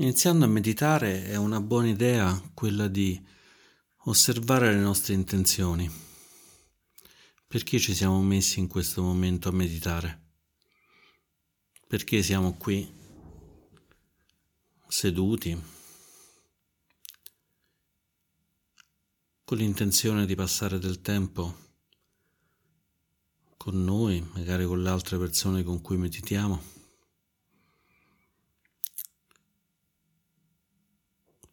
Iniziando a meditare è una buona idea quella di osservare le nostre intenzioni. Perché ci siamo messi in questo momento a meditare? Perché siamo qui seduti con l'intenzione di passare del tempo con noi, magari con le altre persone con cui meditiamo?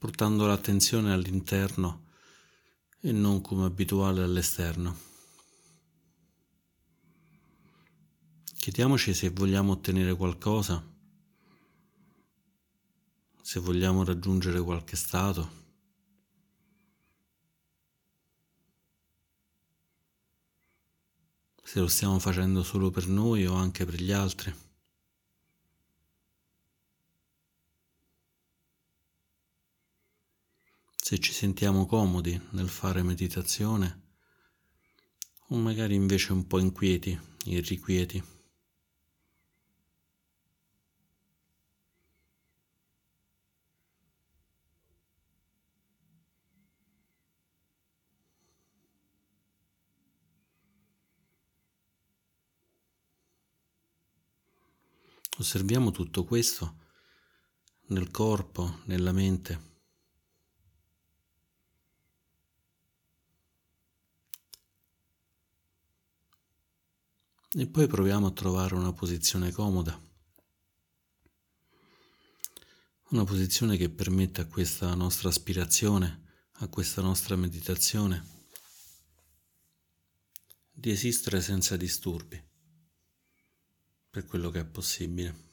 Portando l'attenzione all'interno e non come abituale all'esterno. Chiediamoci se vogliamo ottenere qualcosa, se vogliamo raggiungere qualche stato. Se lo stiamo facendo solo per noi o anche per gli altri. Se ci sentiamo comodi nel fare meditazione o magari invece un po' inquieti, irrequieti. Osserviamo tutto questo nel corpo, nella mente. E poi proviamo a trovare una posizione comoda, una posizione che permetta a questa nostra aspirazione, a questa nostra meditazione, di esistere senza disturbi, per quello che è possibile.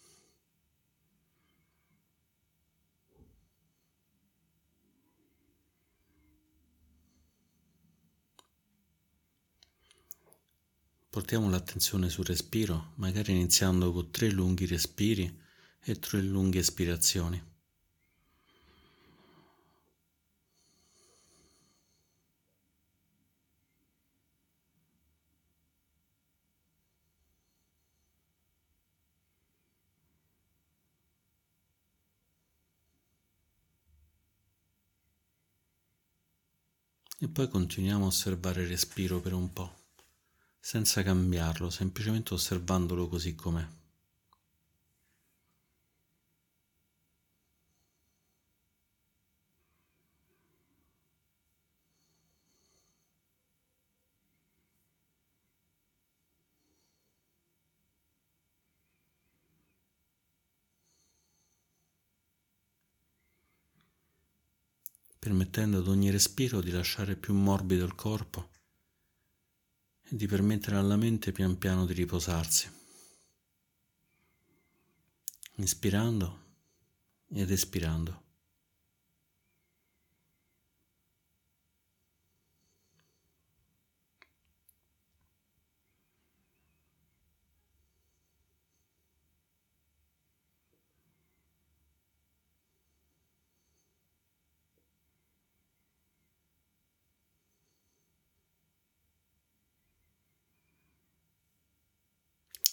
Portiamo l'attenzione sul respiro, magari iniziando con tre lunghi respiri e tre lunghe espirazioni. E poi continuiamo a osservare il respiro per un po' senza cambiarlo, semplicemente osservandolo così com'è. permettendo ad ogni respiro di lasciare più morbido il corpo e di permettere alla mente pian piano di riposarsi, inspirando ed espirando.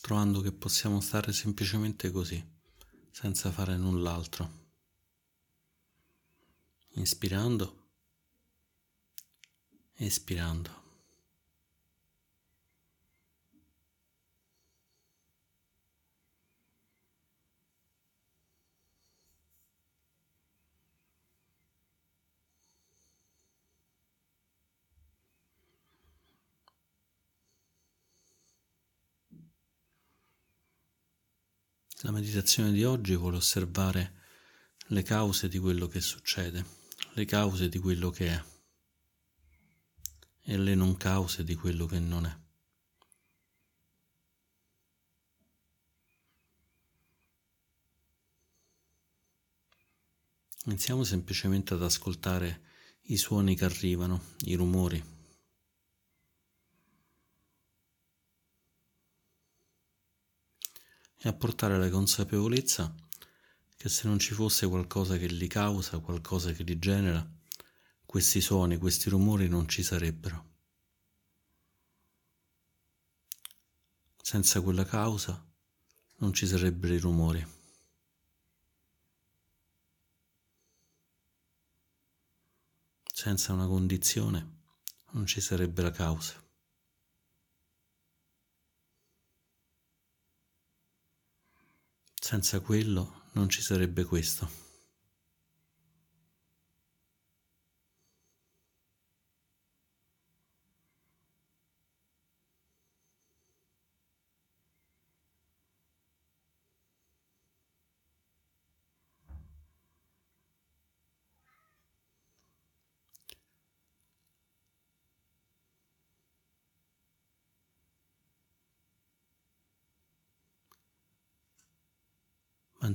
Trovando che possiamo stare semplicemente così, senza fare null'altro. Inspirando, espirando. La meditazione di oggi vuole osservare le cause di quello che succede, le cause di quello che è e le non cause di quello che non è. Iniziamo semplicemente ad ascoltare i suoni che arrivano, i rumori. e a portare la consapevolezza che se non ci fosse qualcosa che li causa, qualcosa che li genera, questi suoni, questi rumori non ci sarebbero. Senza quella causa non ci sarebbero i rumori. Senza una condizione non ci sarebbe la causa. Senza quello non ci sarebbe questo.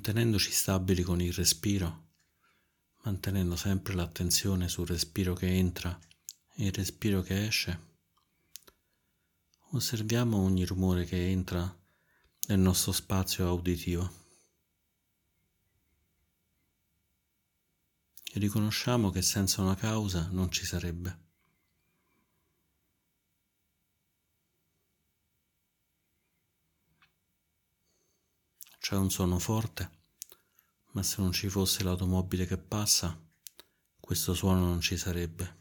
Mantenendoci stabili con il respiro, mantenendo sempre l'attenzione sul respiro che entra e il respiro che esce. Osserviamo ogni rumore che entra nel nostro spazio auditivo. E riconosciamo che senza una causa non ci sarebbe. C'è un suono forte, ma se non ci fosse l'automobile che passa, questo suono non ci sarebbe.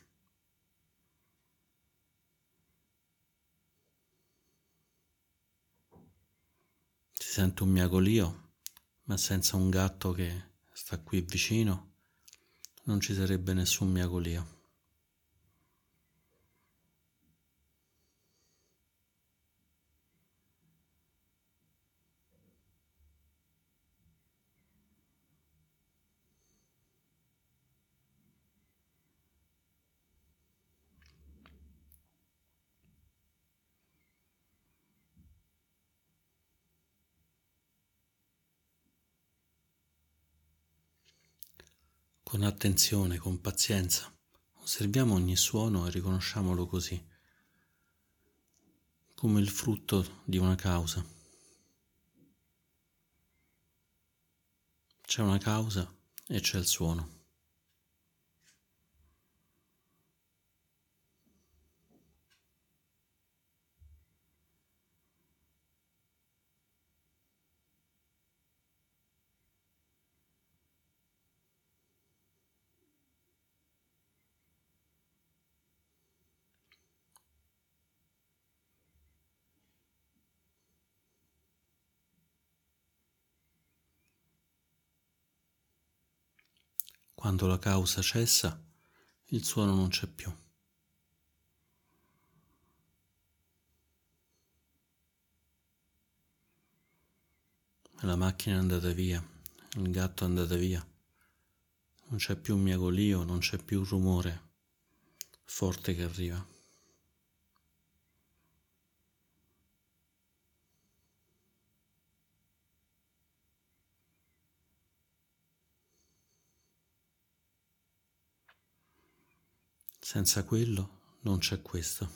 Si sente un miagolio, ma senza un gatto che sta qui vicino, non ci sarebbe nessun miagolio. Con attenzione, con pazienza, osserviamo ogni suono e riconosciamolo così, come il frutto di una causa. C'è una causa e c'è il suono. Quando la causa cessa, il suono non c'è più. La macchina è andata via, il gatto è andato via, non c'è più un miagolio, non c'è più un rumore forte che arriva. Senza quello non c'è questo.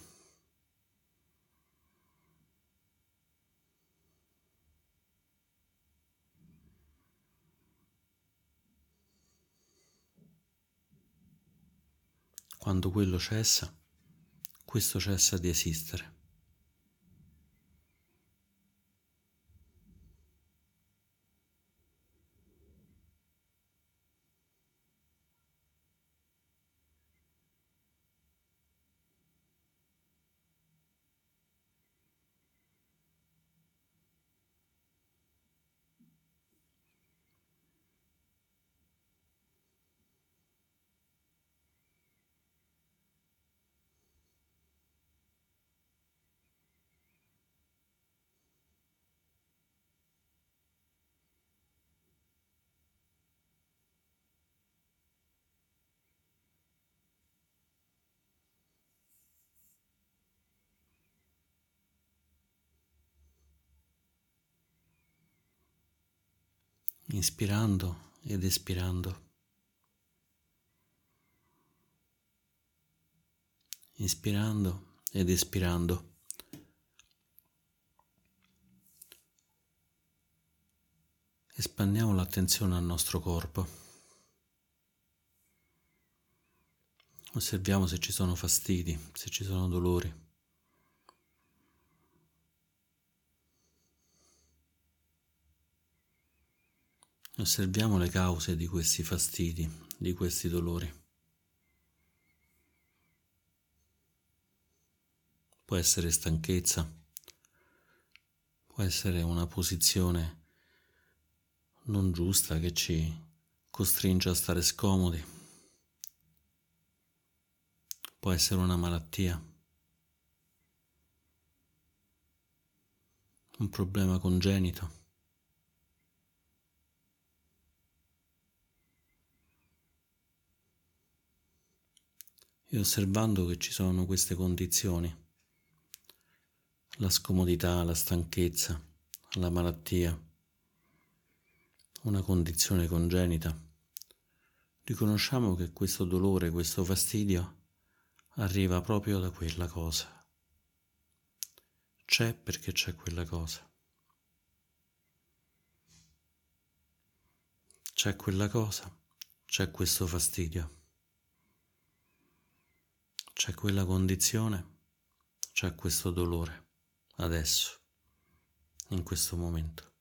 Quando quello cessa, questo cessa di esistere. Inspirando ed espirando. Inspirando ed espirando. Espandiamo l'attenzione al nostro corpo. Osserviamo se ci sono fastidi, se ci sono dolori. Osserviamo le cause di questi fastidi, di questi dolori. Può essere stanchezza, può essere una posizione non giusta che ci costringe a stare scomodi, può essere una malattia, un problema congenito. E osservando che ci sono queste condizioni, la scomodità, la stanchezza, la malattia, una condizione congenita, riconosciamo che questo dolore, questo fastidio arriva proprio da quella cosa. C'è perché c'è quella cosa. C'è quella cosa, c'è questo fastidio, c'è quella condizione, c'è questo dolore adesso, in questo momento.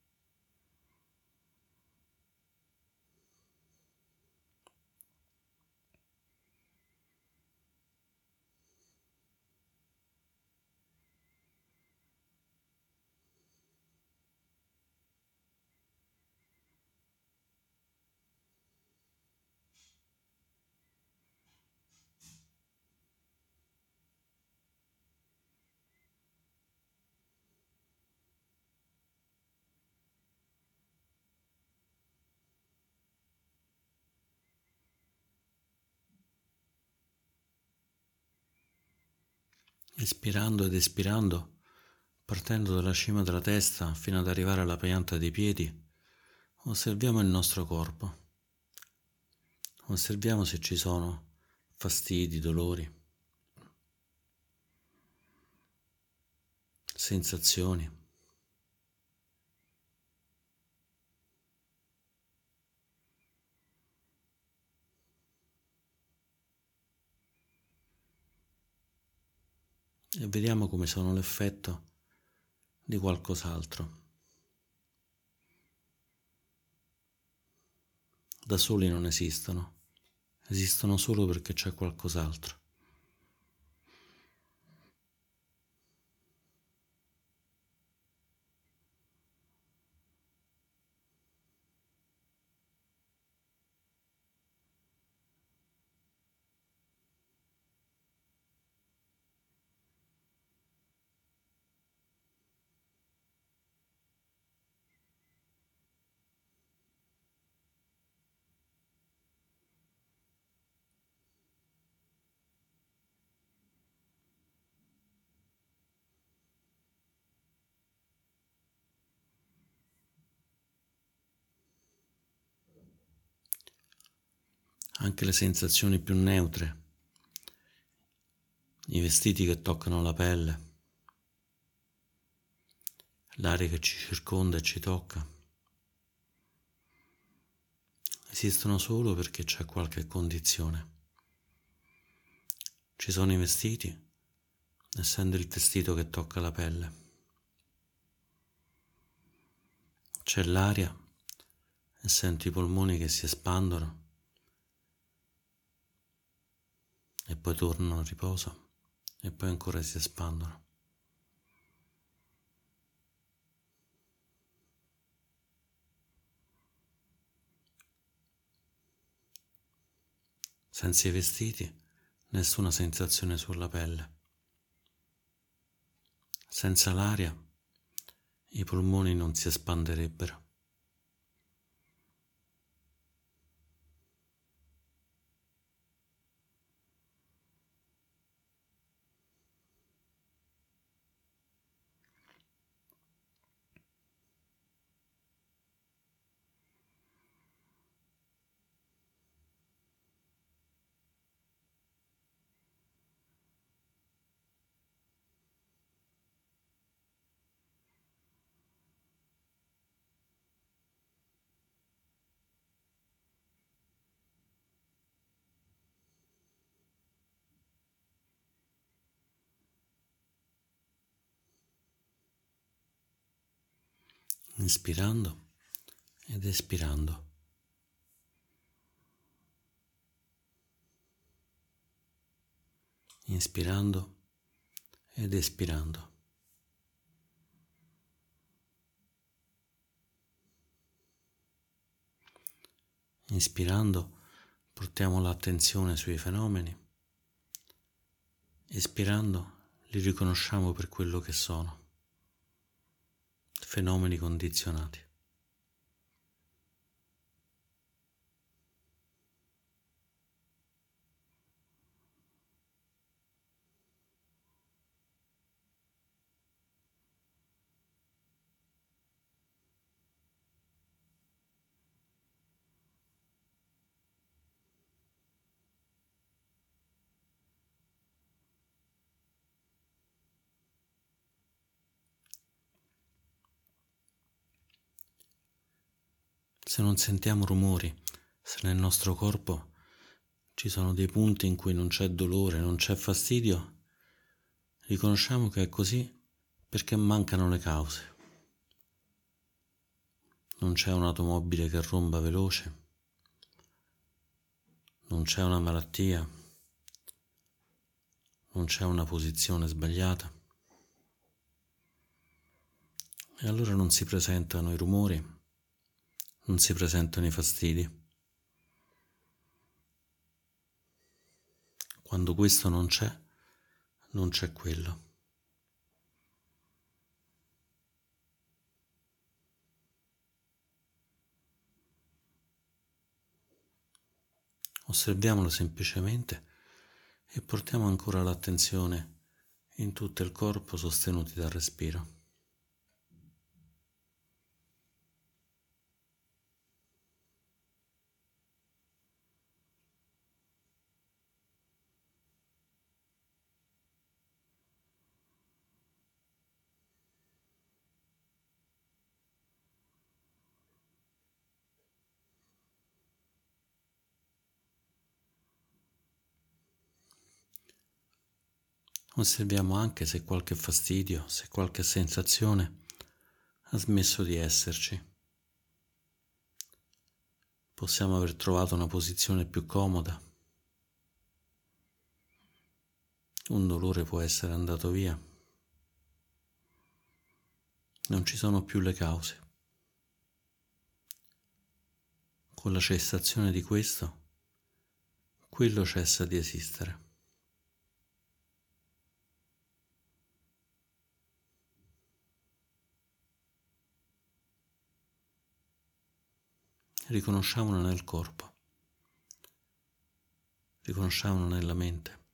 Ispirando ed espirando, partendo dalla cima della testa fino ad arrivare alla pianta dei piedi, osserviamo il nostro corpo. Osserviamo se ci sono fastidi, dolori, sensazioni. E vediamo come sono l'effetto di qualcos'altro. Da soli non esistono, esistono solo perché c'è qualcos'altro. Anche le sensazioni più neutre, i vestiti che toccano la pelle, l'aria che ci circonda e ci tocca. Esistono solo perché c'è qualche condizione. Ci sono i vestiti, essendo il vestito che tocca la pelle. C'è l'aria e senti i polmoni che si espandono e poi tornano a riposo e poi ancora si espandono. Senza i vestiti, nessuna sensazione sulla pelle. Senza l'aria, i polmoni non si espanderebbero. Inspirando ed espirando. Inspirando ed espirando. Inspirando portiamo l'attenzione sui fenomeni, espirando li riconosciamo per quello che sono, fenomeni condizionati. Se non sentiamo rumori, se nel nostro corpo ci sono dei punti in cui non c'è dolore, non c'è fastidio, riconosciamo che è così perché mancano le cause. Non c'è un'automobile che romba veloce, non c'è una malattia, non c'è una posizione sbagliata. E allora non si presentano i rumori non si presentano i fastidi. Quando questo non c'è, non c'è quello. Osserviamolo semplicemente e portiamo ancora l'attenzione in tutto il corpo sostenuti dal respiro. Osserviamo anche se qualche fastidio, se qualche sensazione ha smesso di esserci. Possiamo aver trovato una posizione più comoda. Un dolore può essere andato via. Non ci sono più le cause. Con la cessazione di questo, quello cessa di esistere. Riconosciamolo nel corpo, riconosciamolo nella mente.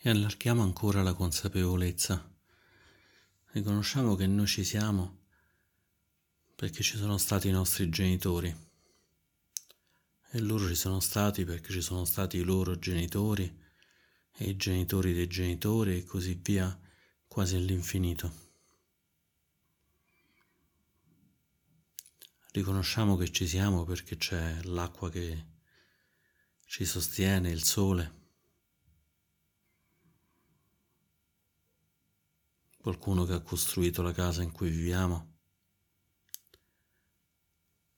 E allarghiamo ancora la consapevolezza. Riconosciamo che noi ci siamo perché ci sono stati i nostri genitori e loro ci sono stati perché ci sono stati i loro genitori e i genitori dei genitori e così via quasi all'infinito. Riconosciamo che ci siamo perché c'è l'acqua che ci sostiene, il sole. Qualcuno che ha costruito la casa in cui viviamo,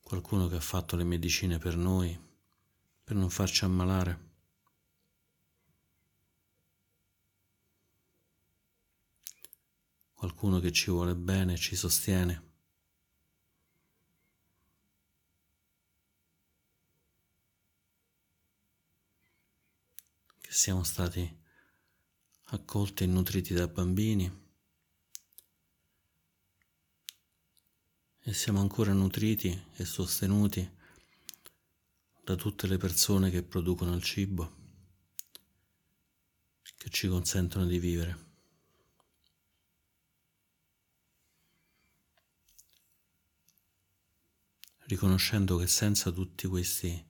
qualcuno che ha fatto le medicine per noi, per non farci ammalare. Qualcuno che ci vuole bene e ci sostiene. Che siamo stati accolti e nutriti da bambini e siamo ancora nutriti e sostenuti da tutte le persone che producono il cibo, che ci consentono di vivere. riconoscendo che senza tutti questi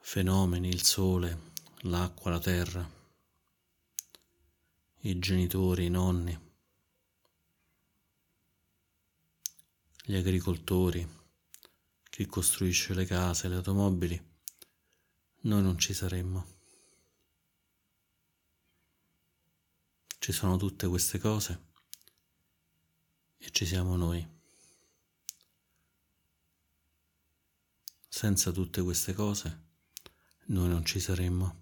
fenomeni, il sole, l'acqua, la terra, i genitori, i nonni, gli agricoltori, chi costruisce le case, le automobili, noi non ci saremmo. Ci sono tutte queste cose e ci siamo noi. Senza tutte queste cose noi non ci saremmo.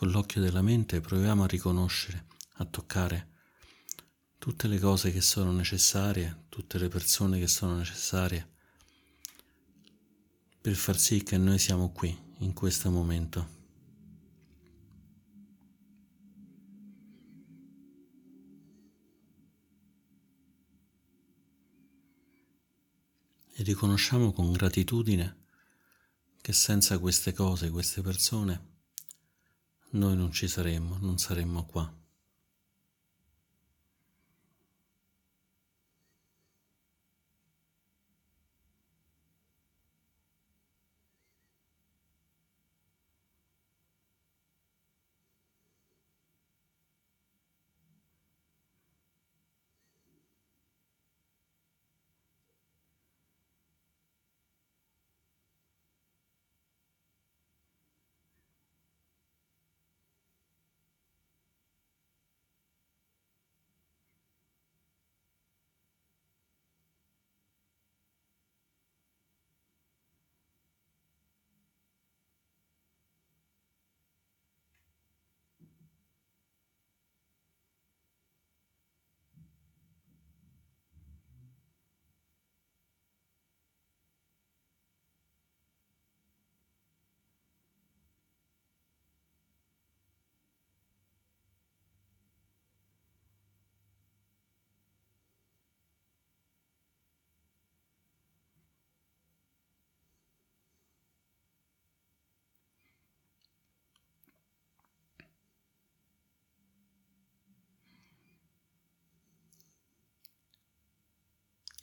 Con l'occhio della mente proviamo a riconoscere, a toccare tutte le cose che sono necessarie, tutte le persone che sono necessarie per far sì che noi siamo qui, in questo momento. E riconosciamo con gratitudine che senza queste cose, queste persone, noi non ci saremmo, non saremmo qua.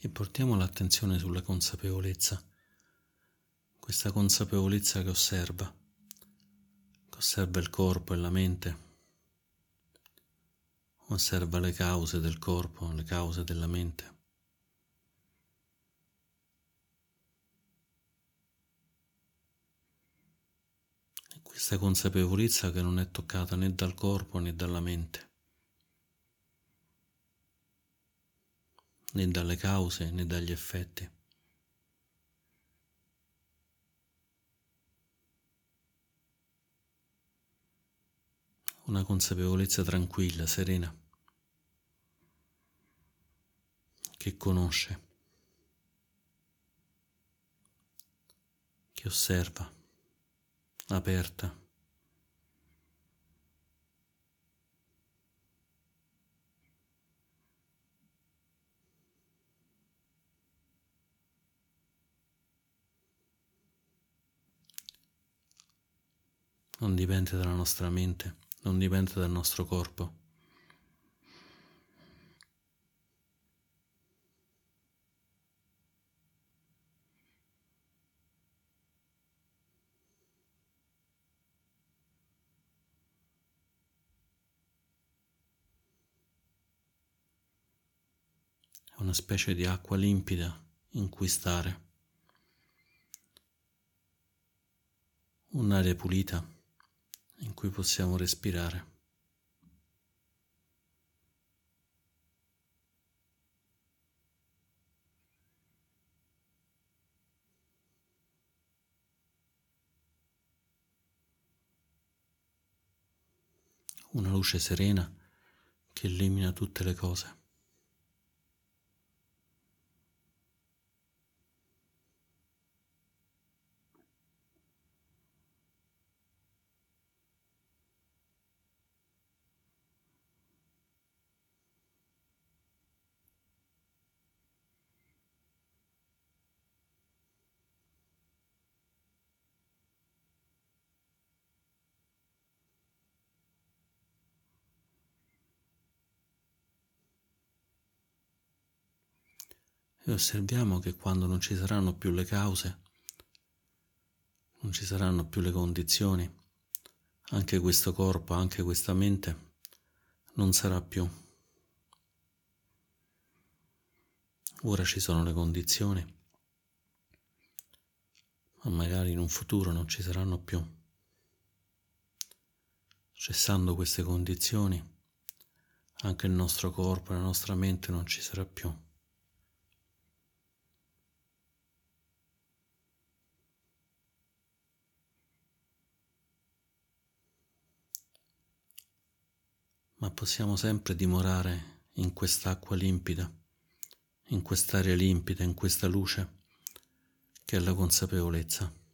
E portiamo l'attenzione sulla consapevolezza, questa consapevolezza che osserva, che osserva il corpo e la mente, osserva le cause del corpo, le cause della mente. Questa consapevolezza che non è toccata né dal corpo né dalla mente. Né dalle cause né dagli effetti. Una consapevolezza tranquilla, serena, che conosce, che osserva, aperta. Non dipende dalla nostra mente, non dipende dal nostro corpo. È una specie di acqua limpida in cui stare, un'aria pulita in cui possiamo respirare. una luce serena che illumina tutte le cose. E osserviamo che quando non ci saranno più le cause, non ci saranno più le condizioni, anche questo corpo, anche questa mente non sarà più. Ora ci sono le condizioni, ma magari in un futuro non ci saranno più. Cessando queste condizioni, anche il nostro corpo la nostra mente non ci sarà più. Ma possiamo sempre dimorare in quest'acqua limpida, in quest'aria limpida, in questa luce che è la consapevolezza.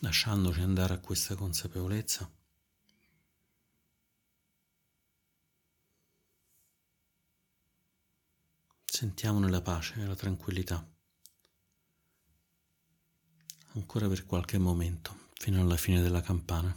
lasciandoci andare a questa consapevolezza. Sentiamo nella pace, nella tranquillità. Ancora per qualche momento, fino alla fine della campana.